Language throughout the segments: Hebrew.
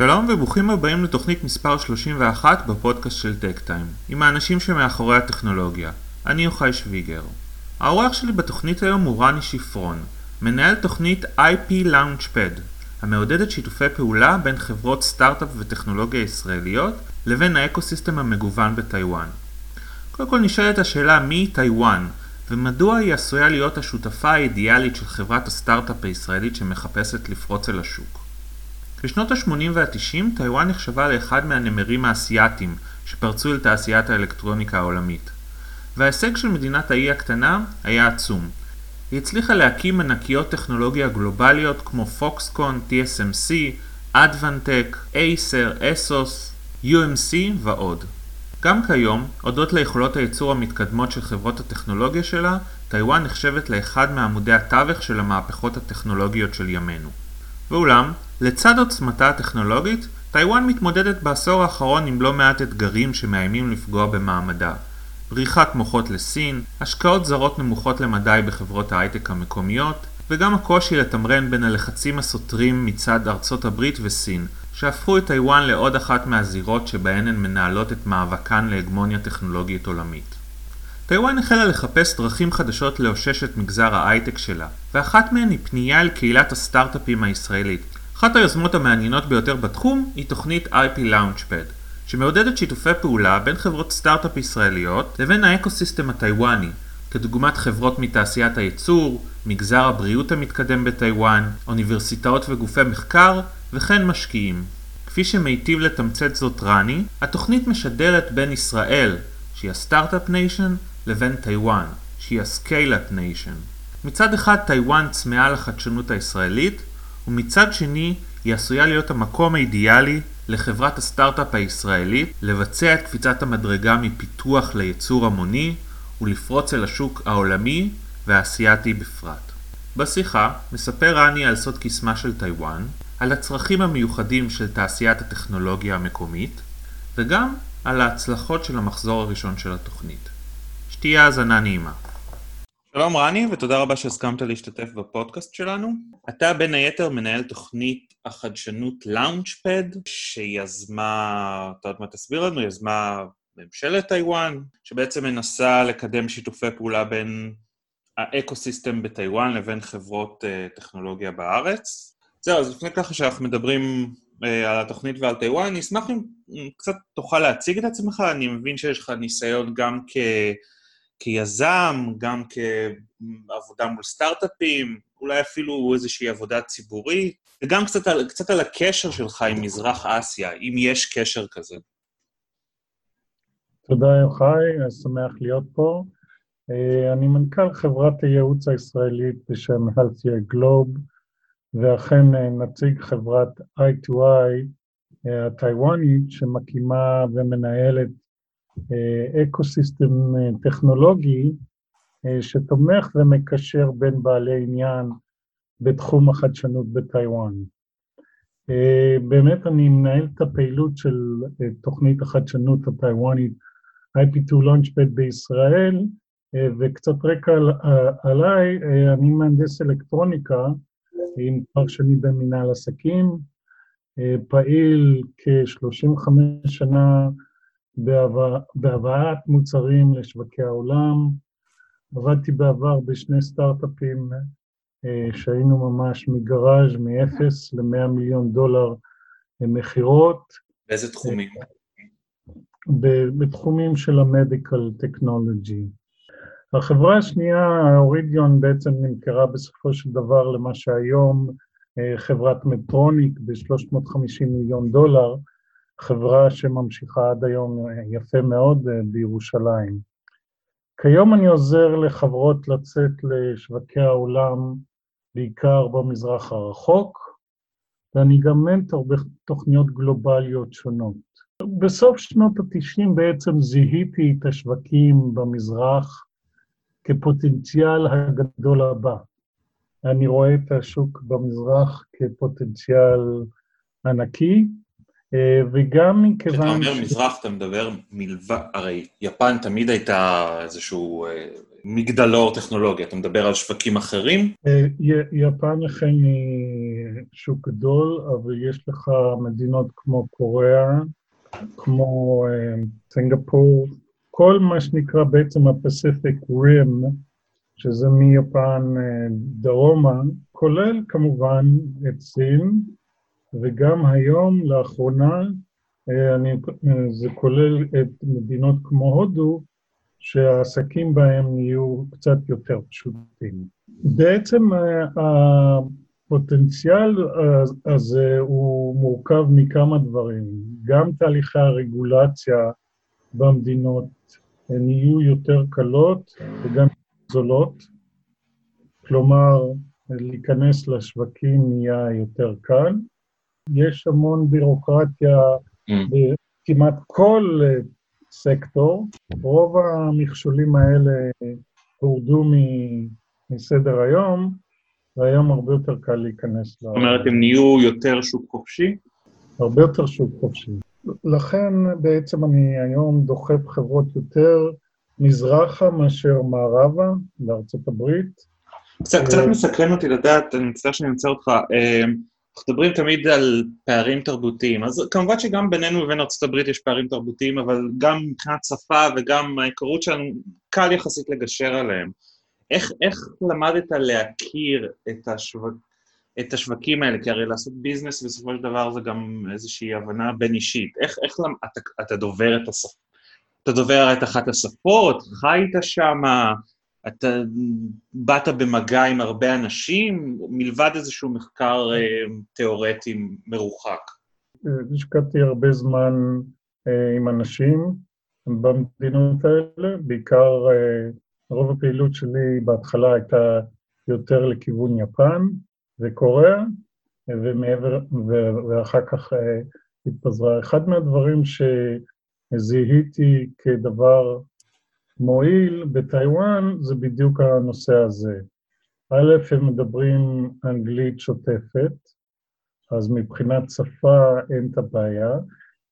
שלום וברוכים הבאים לתוכנית מספר 31 בפודקאסט של טק טיים, עם האנשים שמאחורי הטכנולוגיה. אני יוחאי שוויגר. האורח שלי בתוכנית היום הוא רני שפרון, מנהל תוכנית IP Launchpad, המעודדת שיתופי פעולה בין חברות סטארט-אפ וטכנולוגיה ישראליות לבין האקוסיסטם המגוון בטיוואן. קודם כל נשאלת השאלה מי טיוואן, ומדוע היא עשויה להיות השותפה האידיאלית של חברת הסטארט-אפ הישראלית שמחפשת לפרוץ אל השוק. בשנות ה-80 וה-90 טיוואן נחשבה לאחד מהנמרים האסייתיים שפרצו אל תעשיית האלקטרוניקה העולמית. וההישג של מדינת האי הקטנה היה עצום. היא הצליחה להקים ענקיות טכנולוגיה גלובליות כמו פוקסקון, TSMC, אדוונטק, אייסר, אסוס, UMC ועוד. גם כיום, הודות ליכולות הייצור המתקדמות של חברות הטכנולוגיה שלה, טיוואן נחשבת לאחד מעמודי התווך של המהפכות הטכנולוגיות של ימינו. ואולם, לצד עוצמתה הטכנולוגית, טיוואן מתמודדת בעשור האחרון עם לא מעט אתגרים שמאיימים לפגוע במעמדה. בריחת מוחות לסין, השקעות זרות נמוכות למדי בחברות ההייטק המקומיות, וגם הקושי לתמרן בין הלחצים הסותרים מצד ארצות הברית וסין, שהפכו את טיוואן לעוד אחת מהזירות שבהן הן מנהלות את מאבקן להגמוניה טכנולוגית עולמית. טיוואן החלה לחפש דרכים חדשות לאושש את מגזר ההייטק שלה, ואחת מהן היא פנייה אל קהילת הסטארט-אפים הישראלית. אחת היוזמות המעניינות ביותר בתחום היא תוכנית IP Launchpad, שמעודדת שיתופי פעולה בין חברות סטארט-אפ ישראליות לבין האקוסיסטם הטיוואני, כדוגמת חברות מתעשיית הייצור, מגזר הבריאות המתקדם בטיוואן, אוניברסיטאות וגופי מחקר, וכן משקיעים. כפי שמיטיב לתמצת זאת רני, התוכנית משדכת בין ישראל, שהיא ה Start-up Nation, לבין טיוואן, שהיא ה Scale-up Nation. מצד אחד טיוואן צמאה לחדשנות הישראלית, ומצד שני היא עשויה להיות המקום האידיאלי לחברת הסטארט-אפ הישראלית לבצע את קפיצת המדרגה מפיתוח לייצור המוני ולפרוץ אל השוק העולמי והאסייתי בפרט. בשיחה מספר רני על סוד קסמה של טיוואן, על הצרכים המיוחדים של תעשיית הטכנולוגיה המקומית, וגם על ההצלחות של המחזור הראשון של התוכנית. שתהיה האזנה נעימה. שלום רני, ותודה רבה שהסכמת להשתתף בפודקאסט שלנו. אתה בין היתר מנהל תוכנית החדשנות Launchpad, שיזמה, אתה עוד מעט תסביר לנו, יזמה ממשלת טיוואן, שבעצם מנסה לקדם שיתופי פעולה בין האקו-סיסטם בטיוואן לבין חברות אה, טכנולוגיה בארץ. זהו, אז לפני ככה שאנחנו מדברים uh, על התוכנית ועל טיוואן, אני אשמח אם קצת תוכל להציג את עצמך, אני מבין שיש לך ניסיון גם כ... כיזם, גם כעבודה מול סטארט-אפים, אולי אפילו איזושהי עבודה ציבורית, וגם קצת על, קצת על הקשר שלך עם מזרח אסיה, אם יש קשר כזה. תודה, יוחאי, שמח להיות פה. אה, אני מנכ"ל חברת הייעוץ הישראלית בשם Healthier Globe, ואכן אה, נציג חברת i2i אה, הטיוואנית, שמקימה ומנהלת אקו סיסטם אה, טכנולוגי אה, שתומך ומקשר בין בעלי עניין בתחום החדשנות בטיוואן. אה, באמת אני מנהל את הפעילות של תוכנית החדשנות הטיוואנית IP2 Launchpad בישראל, וקצת רקע עליי, אני מהנדס אלקטרוניקה עם תואר שני במנהל עסקים, פעיל כ-35 שנה בהבאת מוצרים לשווקי העולם. עבדתי בעבר בשני סטארט-אפים אה, שהיינו ממש מגראז' מ-0 ל-100 מיליון דולר מכירות. באיזה תחומים? בתחומים של המדיקל טכנולוגי. החברה השנייה, אורידיון, בעצם נמכרה בסופו של דבר למה שהיום אה, חברת מטרוניק ב-350 מיליון דולר, חברה שממשיכה עד היום יפה מאוד אה, בירושלים. כיום אני עוזר לחברות לצאת לשווקי העולם, בעיקר במזרח הרחוק, ואני גם מנטור בתוכניות גלובליות שונות. בסוף שנות ה-90 בעצם זיהיתי את השווקים במזרח כפוטנציאל הגדול הבא. אני רואה את השוק במזרח כפוטנציאל ענקי, אה, וגם מכיוון... כשאתה אומר מזרח, אתה מדבר מלבד, הרי יפן תמיד הייתה איזשהו אה, מגדלור טכנולוגיה, אתה מדבר על שווקים אחרים? אה, יפן אכן היא שוק גדול, אבל יש לך מדינות כמו קוריאה, כמו סינגפור, כל מה שנקרא בעצם ה-Pacific Rim, שזה מיפן דרומה, כולל כמובן את סין, וגם היום, לאחרונה, אני, זה כולל את מדינות כמו הודו, שהעסקים בהם יהיו קצת יותר פשוטים. בעצם הפוטנציאל הזה הוא מורכב מכמה דברים. גם תהליכי הרגולציה במדינות הן יהיו יותר קלות וגם זולות, כלומר, להיכנס לשווקים נהיה יותר קל. יש המון בירוקרטיה mm. בכמעט כל סקטור. רוב המכשולים האלה הורדו מסדר היום, והיום הרבה יותר קל להיכנס ל... זאת אומרת, הם נהיו יותר שוק חופשי? הרבה יותר שוק חופשי. לכן בעצם אני היום דוחף חברות יותר מזרחה מאשר מערבה, לארצות הברית. קצת, קצת מסקרן אותי לדעת, אני מצטער שאני אמצא אותך, אה, אנחנו מדברים תמיד על פערים תרבותיים, אז כמובן שגם בינינו לבין ארה"ב יש פערים תרבותיים, אבל גם מבחינת שפה וגם ההיכרות שלנו, קל יחסית לגשר עליהם. איך, איך למדת להכיר את, השו... את השווקים האלה? כי הרי לעשות ביזנס בסופו של דבר זה גם איזושהי הבנה בין-אישית. איך, איך למ... אתה, אתה דובר את השפה? אתה דובר את אחת השפות? חיית שמה? אתה באת במגע עם הרבה אנשים, מלבד איזשהו מחקר אה, תיאורטי מרוחק? השקעתי הרבה זמן אה, עם אנשים במדינות האלה, בעיקר אה, רוב הפעילות שלי בהתחלה הייתה יותר לכיוון יפן וקוריאה, ומעבר, ואחר כך התפזרה. אחד מהדברים שזיהיתי כדבר מועיל בטיוואן זה בדיוק הנושא הזה. א', הם מדברים אנגלית שוטפת, אז מבחינת שפה אין את הבעיה.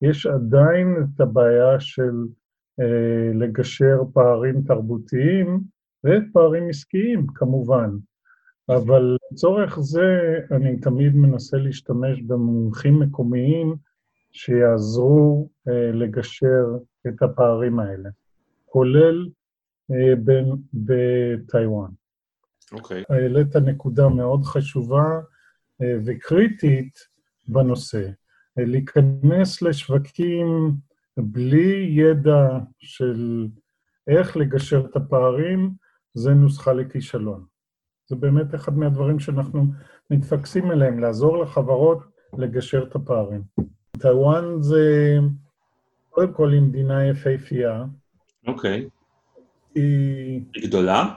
יש עדיין את הבעיה של אה, לגשר פערים תרבותיים ופערים עסקיים, כמובן. אבל לצורך זה אני תמיד מנסה להשתמש במומחים מקומיים שיעזרו אה, לגשר את הפערים האלה. כולל אה, בטיוואן. אוקיי. Okay. העלית נקודה מאוד חשובה אה, וקריטית בנושא. אה, להיכנס לשווקים בלי ידע של איך לגשר את הפערים, זה נוסחה לכישלון. זה באמת אחד מהדברים שאנחנו מתפקסים אליהם, לעזור לחברות לגשר את הפערים. טיוואן זה, קודם כל, היא מדינה יפהפייה, אוקיי. היא... היא גדולה?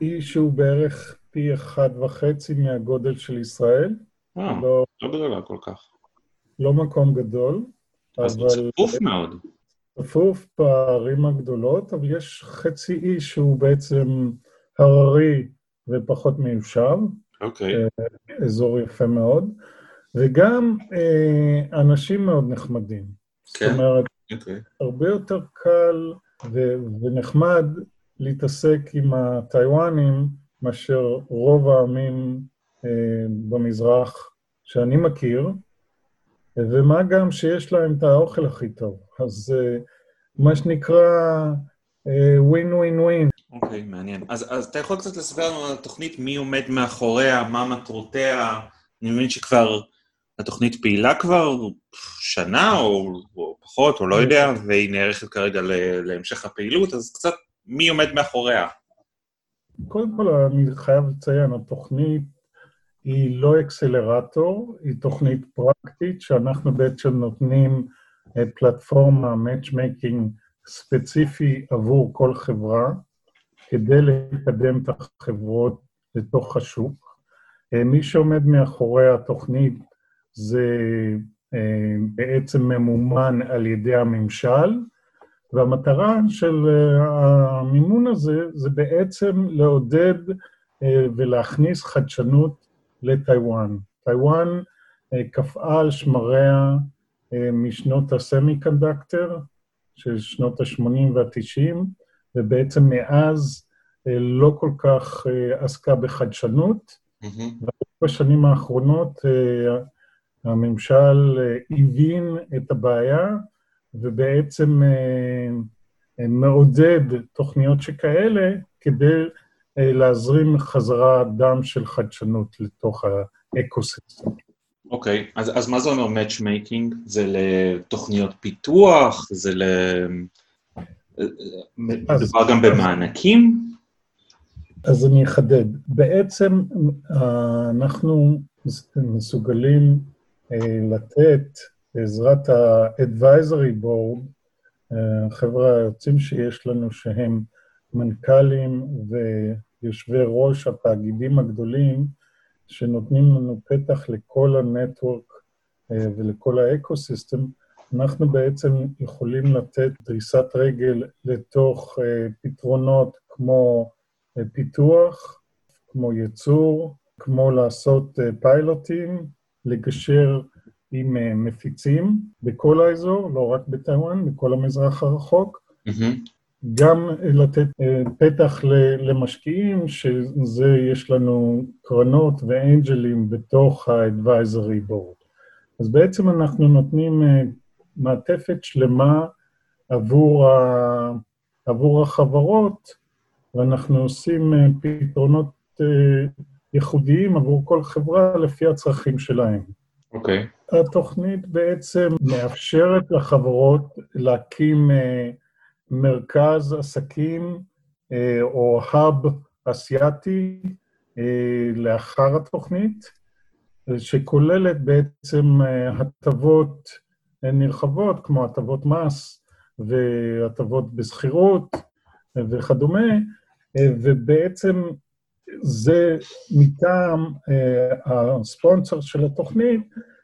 היא שהוא בערך פי אחד וחצי מהגודל של ישראל. אה, לא, לא גדולה כל כך. לא מקום גדול, אז אבל... אז צפוף מאוד. צפוף בערים הגדולות, אבל יש חצי אי שהוא בעצם הררי ופחות מיושב. אוקיי. אה, אזור יפה מאוד. וגם אה, אנשים מאוד נחמדים. כן. זאת אומרת, Okay. הרבה יותר קל ו- ונחמד להתעסק עם הטיוואנים מאשר רוב העמים אה, במזרח שאני מכיר, ומה גם שיש להם את האוכל הכי טוב. אז אה, מה שנקרא ווין ווין ווין. אוקיי, מעניין. אז, אז אתה יכול קצת לספר לנו על התוכנית, מי עומד מאחוריה, מה מטרותיה? אני מבין שכבר התוכנית פעילה כבר שנה או, או פחות, או לא יודע, והיא נערכת כרגע להמשך הפעילות, אז קצת מי עומד מאחוריה? קודם כל, אני חייב לציין, התוכנית היא לא אקסלרטור, היא תוכנית פרקטית, שאנחנו בעצם נותנים פלטפורמה, matchmaking ספציפי עבור כל חברה, כדי לקדם את החברות לתוך השוק. מי שעומד מאחורי התוכנית זה אה, בעצם ממומן על ידי הממשל, והמטרה של אה, המימון הזה זה בעצם לעודד אה, ולהכניס חדשנות לטיוואן. טיוואן קפאה על שמריה משנות ה semiconductor, של שנות ה-80 וה-90, ובעצם מאז לא כל כך עסקה בחדשנות, Mm-hmm. בשנים האחרונות הממשל הבין את הבעיה ובעצם מעודד תוכניות שכאלה כדי להזרים חזרה דם של חדשנות לתוך האקו-סיסטם. אוקיי, okay. אז, אז מה זה אומר Matchmaking? זה לתוכניות פיתוח? זה ל... מדובר גם במענקים? אז אני אחדד. בעצם אנחנו מסוגלים לתת בעזרת ה-advisory board, חבר'ה היוצאים שיש לנו שהם מנכ"לים ויושבי ראש התאגידים הגדולים, שנותנים לנו פתח לכל הנטוורק ולכל האקו-סיסטם, אנחנו בעצם יכולים לתת דריסת רגל לתוך פתרונות כמו פיתוח, כמו ייצור, כמו לעשות פיילוטים, לגשר עם מפיצים בכל האזור, לא רק בטיוואן, בכל המזרח הרחוק. Mm-hmm. גם לתת פתח למשקיעים, שזה יש לנו קרנות ואנג'לים בתוך ה-advisory board. אז בעצם אנחנו נותנים מעטפת שלמה עבור, ה, עבור החברות, ואנחנו עושים פתרונות ייחודיים עבור כל חברה לפי הצרכים שלהם. אוקיי. Okay. התוכנית בעצם מאפשרת לחברות להקים מרכז עסקים או האב אסיאתי לאחר התוכנית, שכוללת בעצם הטבות נרחבות, כמו הטבות מס והטבות בשכירות וכדומה, ובעצם זה מטעם הספונסר של התוכנית,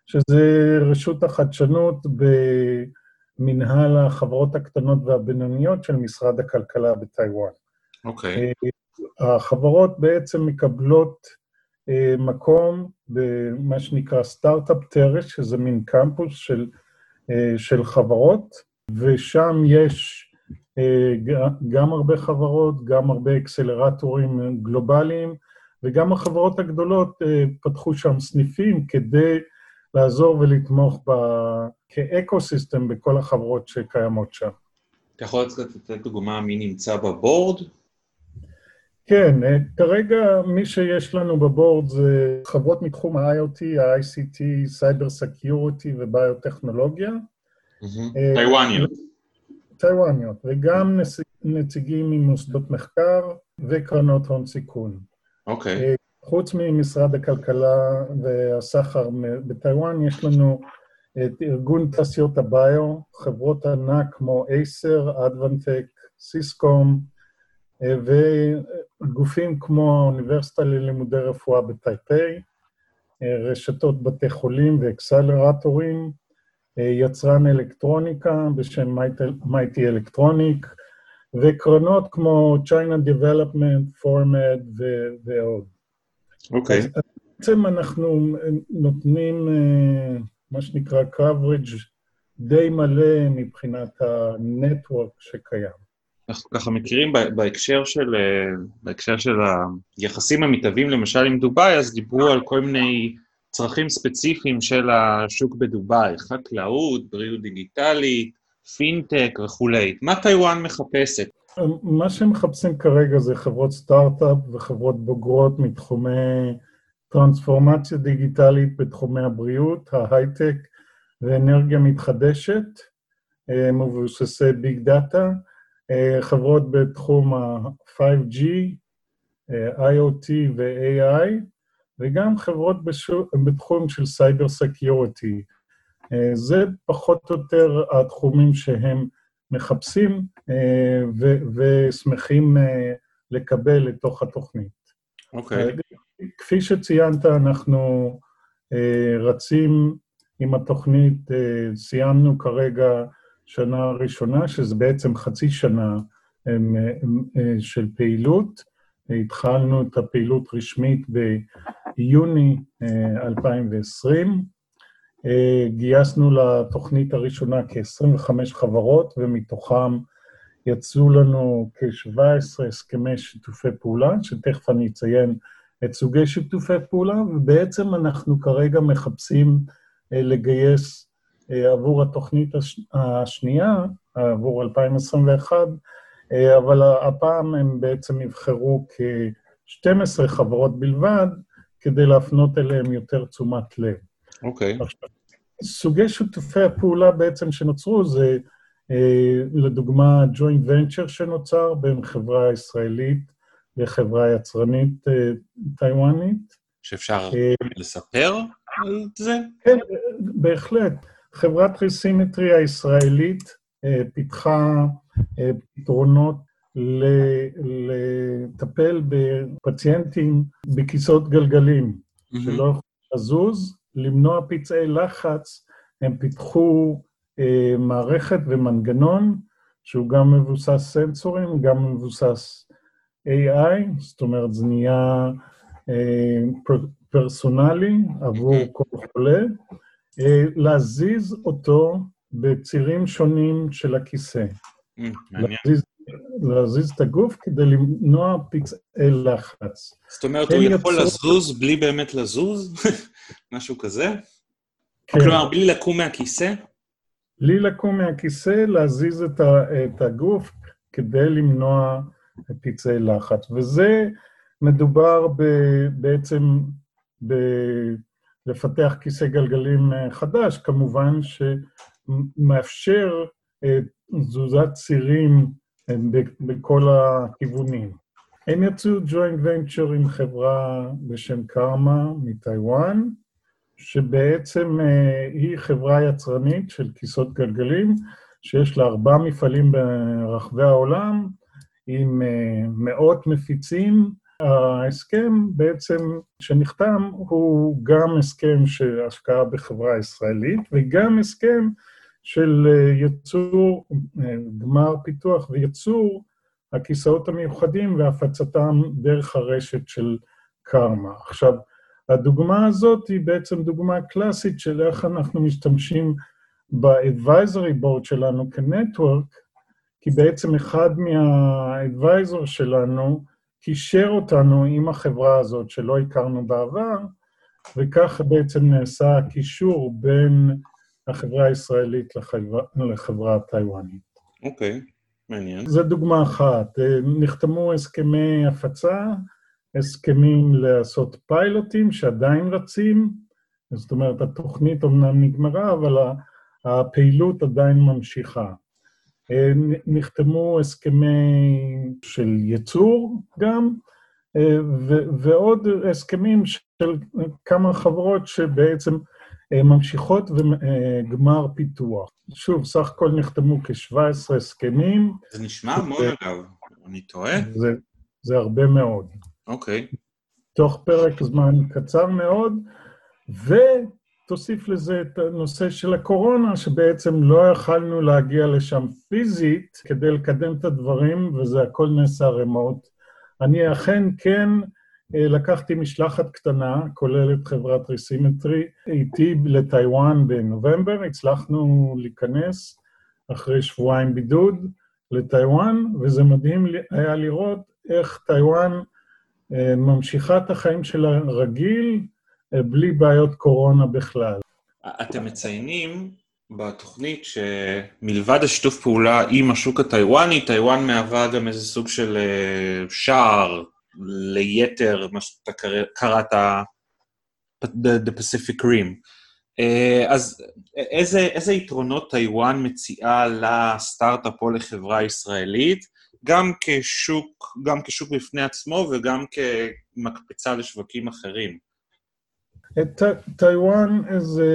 שזה רשות החדשנות במנהל החברות הקטנות והבינוניות של משרד הכלכלה בטיוואן. אוקיי. Okay. החברות בעצם מקבלות מקום במה שנקרא סטארט-אפ טרש, שזה מין קמפוס של, של חברות, ושם יש גם הרבה חברות, גם הרבה אקסלרטורים גלובליים, וגם החברות הגדולות פתחו שם סניפים כדי לעזור ולתמוך ב... כאקו-סיסטם בכל החברות שקיימות שם. אתה יכול לתת דוגמה מי נמצא בבורד? כן, כרגע מי שיש לנו בבורד זה חברות מתחום ה-IoT, ה-ICT, Cyber Security וביוטכנולוגיה. טיוואניות. טיוואניות, וגם נציגים ממוסדות מחקר וקרנות הון סיכון. אוקיי. חוץ ממשרד הכלכלה והסחר בטיוואן, יש לנו את ארגון תעשיות הביו, חברות ענק כמו אייסר, אדוונטק, סיסקום, וגופים כמו האוניברסיטה ללימודי רפואה בטייפיי, רשתות בתי חולים ואקסלרטורים, יצרן אלקטרוניקה בשם מייטי אלקטרוניק, וקרנות כמו China Development, Format ועוד. אוקיי. Okay. בעצם אנחנו נותנים מה שנקרא coverage די מלא מבחינת הנטוורק שקיים. אנחנו ככה מכירים בהקשר של, בהקשר של היחסים המתהווים למשל עם דובאי, אז דיברו על כל מיני צרכים ספציפיים של השוק בדובאי, חקלאות, בריאות דיגיטלית, פינטק וכולי. מה טיוואן מחפשת? מה שהם מחפשים כרגע זה חברות סטארט-אפ וחברות בוגרות מתחומי טרנספורמציה דיגיטלית בתחומי הבריאות, ההייטק ואנרגיה מתחדשת, מבוססי big data, חברות בתחום ה-5G, IoT ו-AI, וגם חברות בשוק, בתחום של cyber security. זה פחות או יותר התחומים שהם מחפשים ו- ושמחים לקבל לתוך התוכנית. אוקיי. Okay. כפי שציינת, אנחנו רצים עם התוכנית, סיימנו כרגע שנה ראשונה, שזה בעצם חצי שנה של פעילות. התחלנו את הפעילות רשמית ביוני 2020. גייסנו לתוכנית הראשונה כ-25 חברות, ומתוכם יצאו לנו כ-17 הסכמי שיתופי פעולה, שתכף אני אציין את סוגי שיתופי פעולה, ובעצם אנחנו כרגע מחפשים לגייס עבור התוכנית השנייה, עבור 2021, אבל הפעם הם בעצם יבחרו כ-12 חברות בלבד, כדי להפנות אליהם יותר תשומת לב. אוקיי. Okay. סוגי שותפי הפעולה בעצם שנוצרו זה, אה, לדוגמה, ג'וינט ונצ'ר שנוצר בין חברה ישראלית לחברה יצרנית אה, טיוואנית. שאפשר אה, לספר על זה? כן, בהחלט. חברת ריסימטרי הישראלית אה, פיתחה אה, פתרונות לטפל בפציינטים בכיסאות גלגלים, mm-hmm. שלא יכולים לזוז, למנוע פצעי לחץ, הם פיתחו אה, מערכת ומנגנון שהוא גם מבוסס סנסורים, גם מבוסס AI, זאת אומרת, זה נהיה אה, פרסונלי עבור. כל חולה, אה, להזיז אותו בצירים שונים של הכיסא. מעניין. להזיז להזיז את הגוף כדי למנוע פצעי לחץ. זאת אומרת, הוא יכול. לזוז בלי באמת לזוז? משהו כזה? כן. כלומר, בלי לקום מהכיסא? בלי לקום מהכיסא, להזיז את, ה, את הגוף כדי למנוע פצעי לחץ. וזה מדובר ב, בעצם ב... לפתח כיסא גלגלים אה, חדש, כמובן שמאפשר אה, תזוזת צירים בכל הכיוונים. הם יצאו ג'וינט ונצ'ר עם חברה בשם קרמה מטיוואן, שבעצם אה, היא חברה יצרנית של כיסאות גלגלים, שיש לה ארבעה מפעלים ברחבי העולם, עם אה, מאות מפיצים. ההסכם בעצם שנחתם הוא גם הסכם של השקעה בחברה ישראלית וגם הסכם של אה, יצור, אה, גמר פיתוח ויצור הכיסאות המיוחדים והפצתם דרך הרשת של קרמה. עכשיו, הדוגמה הזאת היא בעצם דוגמה קלאסית של איך אנחנו משתמשים ב-advisory board שלנו כנטוורק, כי בעצם אחד מה-advisor שלנו קישר אותנו עם החברה הזאת שלא הכרנו בעבר, וכך בעצם נעשה הקישור בין החברה הישראלית לחברה, לחברה הטיוואנית. אוקיי, okay, מעניין. זו דוגמה אחת. אה, נחתמו הסכמי הפצה, הסכמים לעשות פיילוטים שעדיין רצים, זאת אומרת, התוכנית אומנם נגמרה, אבל הפעילות עדיין ממשיכה. אה, נחתמו הסכמי של ייצור גם, אה, ועוד הסכמים של כמה חברות שבעצם ממשיכות וגמר פיתוח. שוב, סך הכל נחתמו כ-17 הסכמים. זה נשמע המון אגב, אני טועה? זה, זה הרבה מאוד. אוקיי. Okay. תוך פרק זמן קצר מאוד, ותוסיף לזה את הנושא של הקורונה, שבעצם לא יכלנו להגיע לשם פיזית כדי לקדם את הדברים, וזה הכל נעשה רמוט. אני אכן כן אה, לקחתי משלחת קטנה, כוללת חברת ריסימטרי, איתי לטיוואן בנובמבר, הצלחנו להיכנס אחרי שבועיים בידוד לטיוואן, וזה מדהים היה לראות איך טיוואן אה, ממשיכה את החיים שלה רגיל, אה, בלי בעיות קורונה בכלל. אתם מציינים בתוכנית שמלבד השיתוף פעולה עם השוק הטיוואני, טיוואן מהווה גם איזה סוג של שער ליתר, מה שאתה קראת, The Pacific Rim. אה, אז איזה, איזה יתרונות טיוואן מציעה לסטארט-אפ או לחברה ישראלית, גם כשוק, גם כשוק בפני עצמו וגם כמקפצה לשווקים אחרים? טיוואן זה,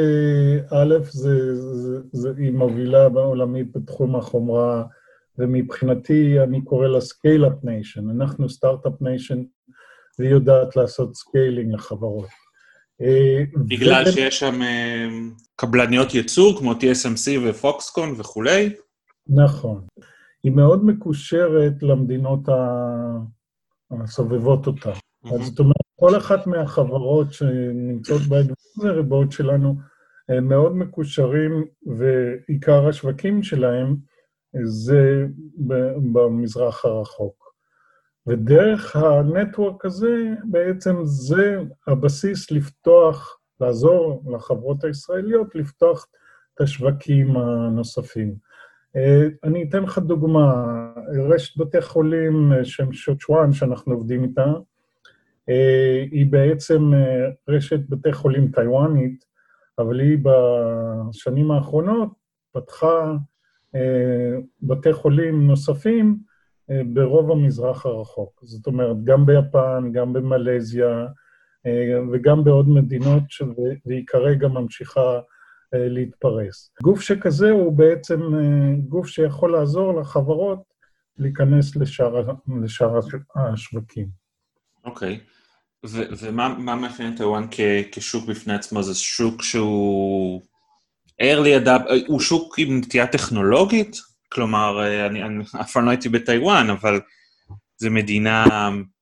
א', זה, זה, זה, היא מובילה בעולמית בתחום החומרה ומבחינתי אני קורא לה scale-up nation. אנחנו start-up nation, והיא יודעת לעשות scaling לחברות. אה, בגלל ו... שיש שם אה, קבלניות ייצור, כמו TSMC ו Foxconn וכולי? נכון. היא מאוד מקושרת למדינות הסובבות אותה. Mm-hmm. אז זאת אומרת, כל אחת מהחברות שנמצאות באדוות שלנו, הם מאוד מקושרים, ועיקר השווקים שלהם זה במזרח הרחוק. ודרך הנטוורק הזה, בעצם זה הבסיס לפתוח, לעזור לחברות הישראליות לפתוח את השווקים הנוספים. אה, אני אתן לך דוגמה, רשת בתי חולים אה, שם שוטשואן, שאנחנו עובדים איתה, אה, היא בעצם רשת בתי חולים טיוואנית, אבל היא בשנים האחרונות פתחה בתי חולים נוספים ברוב המזרח הרחוק. זאת אומרת, גם ביפן, גם במלזיה וגם בעוד מדינות, והיא כרגע ממשיכה אה, להתפרס. גוף שכזה הוא בעצם אה, גוף שיכול לעזור לחברות להיכנס לשאר, לשאר השווקים. אוקיי. Okay. ומה מאפיין טיוואן כשוק בפני עצמו? זה שוק שהוא early adopter, הוא שוק עם נטייה טכנולוגית? כלומר, אני, אני אף פעם לא הייתי בטיוואן, אבל זו מדינה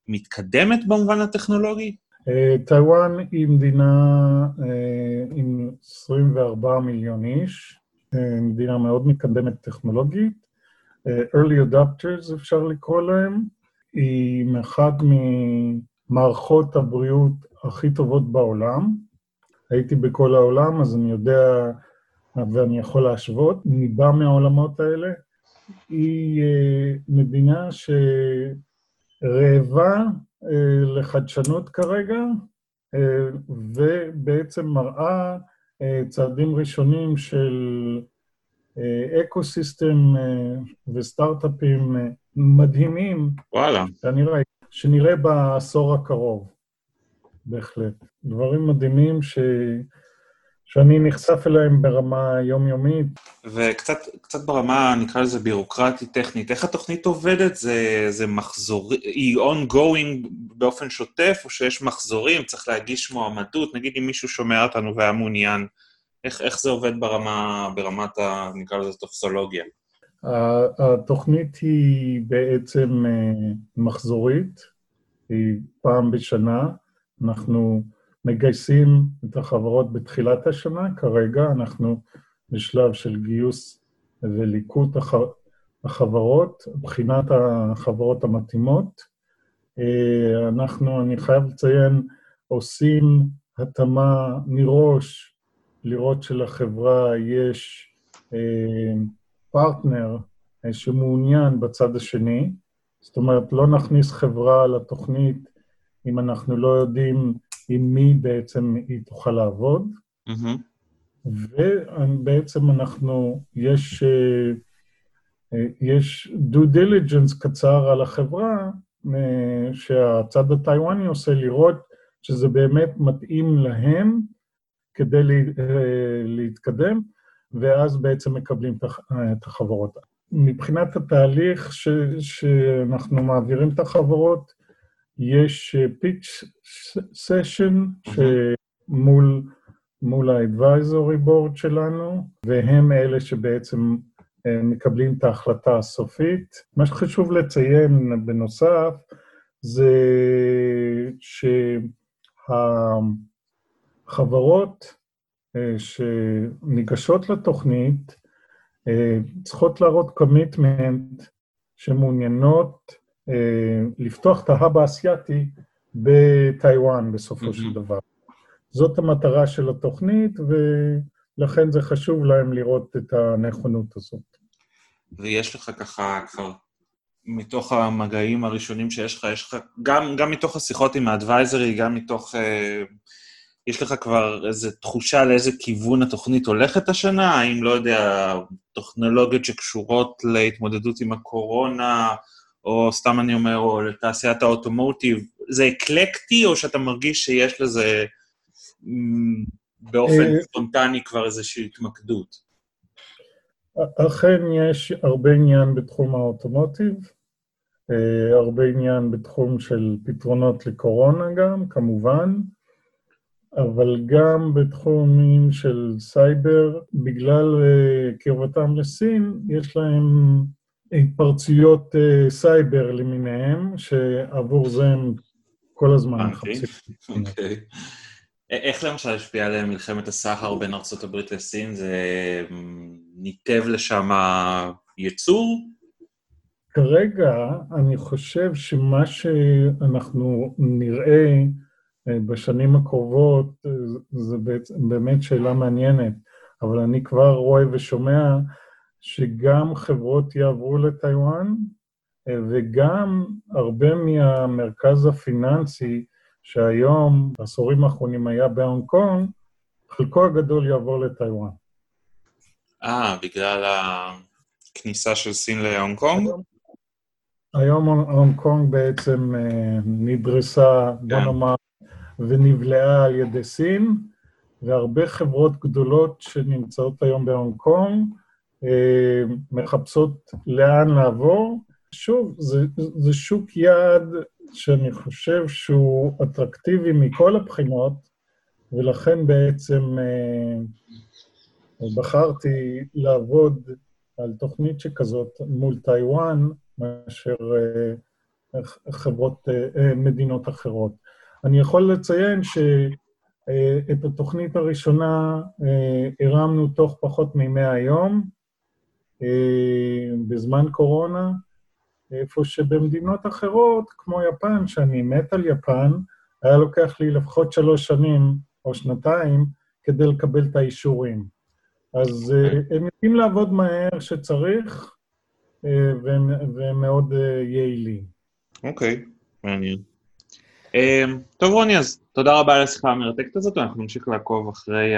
מתקדמת במובן הטכנולוגי? אה, טיוואן היא מדינה אה, עם 24 מיליון איש, אה, מדינה מאוד מתקדמת טכנולוגית, early adopters אפשר לקרוא להם, היא מאחת ממערכות הבריאות הכי טובות בעולם. הייתי בכל העולם, אז אני יודע ואני יכול להשוות, אני בא מהעולמות האלה. היא מדינה שרעבה אה, לחדשנות כרגע, אה, ובעצם מראה אה, צעדים ראשונים של ecosystem וסטארט-אפים מדהימים. וואלה. שנראה, שנראה בעשור הקרוב, בהחלט. דברים מדהימים ש... שאני נחשף אליהם ברמה יומיומית. וקצת ברמה, נקרא לזה בירוקרטית, טכנית, איך התוכנית עובדת? זה, זה מחזור, היא ongoing באופן שוטף, או שיש מחזורים, צריך להגיש מועמדות? נגיד אם מישהו שומע אותנו והיה מעוניין, איך, איך זה עובד ברמה, ברמת, ה, נקרא לזה טופסולוגיה? התוכנית היא בעצם אה, מחזורית, היא פעם בשנה. אנחנו מגייסים את החברות בתחילת השנה, כרגע אנחנו בשלב של גיוס וליקוט החברות, בחינת החברות המתאימות. אה, אנחנו, אני חייב לציין, עושים התאמה מראש, לראות שלחברה יש פרטנר אה, אה, שמעוניין בצד השני, זאת אומרת, לא נכניס חברה לתוכנית אם אנחנו לא יודעים עם מי בעצם היא תוכל לעבוד. Mm-hmm. ובעצם אנחנו, יש, אה, אה, יש due diligence קצר על החברה אה, שהצד הטיוואני עושה לראות שזה באמת מתאים להם כדי להתקדם, ואז בעצם מקבלים את החברות. מבחינת התהליך ש, שאנחנו מעבירים את החברות, יש פיץ' סשן מול, מול ה-advisory board שלנו, והם אלה שבעצם אה, מקבלים את ההחלטה הסופית. מה שחשוב לציין בנוסף, זה שהחברות אה, שניגשות לתוכנית אה, צריכות להראות קומיטמנט שמעוניינות לפתוח את ההאב האסייתי בטיוואן בסופו mm-hmm. של דבר. זאת המטרה של התוכנית, ולכן זה חשוב להם לראות את הנכונות הזאת. ויש לך ככה כבר, מתוך המגעים הראשונים שיש לך, יש לך, גם, גם מתוך השיחות עם האדוויזרי, גם מתוך... אה, יש לך כבר איזו תחושה לאיזה כיוון התוכנית הולכת השנה? האם, לא יודע, טכנולוגיות שקשורות להתמודדות עם הקורונה, או סתם אני אומר, או לתעשיית האוטומוטיב, זה אקלקטי, או שאתה מרגיש שיש לזה באופן אה, ספונטני כבר איזושהי התמקדות? אכן יש הרבה עניין בתחום ה automotive, אה, הרבה עניין בתחום של פתרונות לקורונה גם, כמובן, אבל גם בתחומים של סייבר, בגלל אה, קרבתם לסין, יש להם התפרצויות uh, סייבר למיניהם, שעבור זה הם כל הזמן מחפשים. אוקיי. איך למשל השפיעה עליהם מלחמת הסחר בין ארה"ב לסין? זה ניתב לשם ייצור? כרגע אני חושב שמה שאנחנו נראה בשנים הקרובות זה באמת שאלה מעניינת, אבל אני כבר רואה ושומע שגם חברות יעברו לטיוואן, וגם הרבה מהמרכז הפיננסי שהיום, בעשורים האחרונים היה בהונג קונג, חלקו הגדול יעבור לטיוואן. אה, בגלל הכניסה של סין להונג קונג? היום הונג קונג בעצם אה, נדרסה, בוא כן. נאמר, ונבלעה על ידי סין, והרבה חברות גדולות שנמצאות היום בהונג קונג אה, מחפשות לאן לעבור. שוב, זה, זה שוק יעד שאני חושב שהוא אטרקטיבי מכל הבחינות, ולכן בעצם אה, בחרתי לעבוד על תוכנית שכזאת מול טיוואן, מאשר אה, חברות, אה, מדינות אחרות. אני יכול לציין שאת התוכנית הראשונה הרמנו תוך פחות מ-100 יום, בזמן קורונה, איפה שבמדינות אחרות, כמו יפן, שאני מת על יפן, היה לוקח לי לפחות שלוש שנים או שנתיים כדי לקבל את האישורים. אז uh, הם יודעים לעבוד מהר שצריך, uh, והם, והם מאוד יעילים. אוקיי, okay, מעניין. Uh, טוב רוני, אז תודה רבה על השיחה המרתקת הזאת, אנחנו נמשיך לעקוב אחרי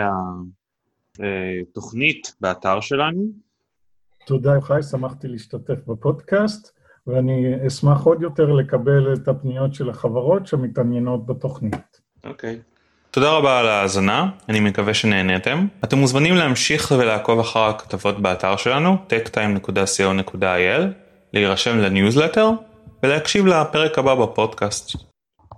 התוכנית באתר שלנו. תודה, חי, שמחתי להשתתף בפודקאסט. ואני אשמח עוד יותר לקבל את הפניות של החברות שמתעניינות בתוכנית. אוקיי. Okay. תודה רבה על ההאזנה, אני מקווה שנהניתם. אתם מוזמנים להמשיך ולעקוב אחר הכתבות באתר שלנו, techtime.co.il, להירשם לניוזלטר ולהקשיב לפרק הבא בפודקאסט.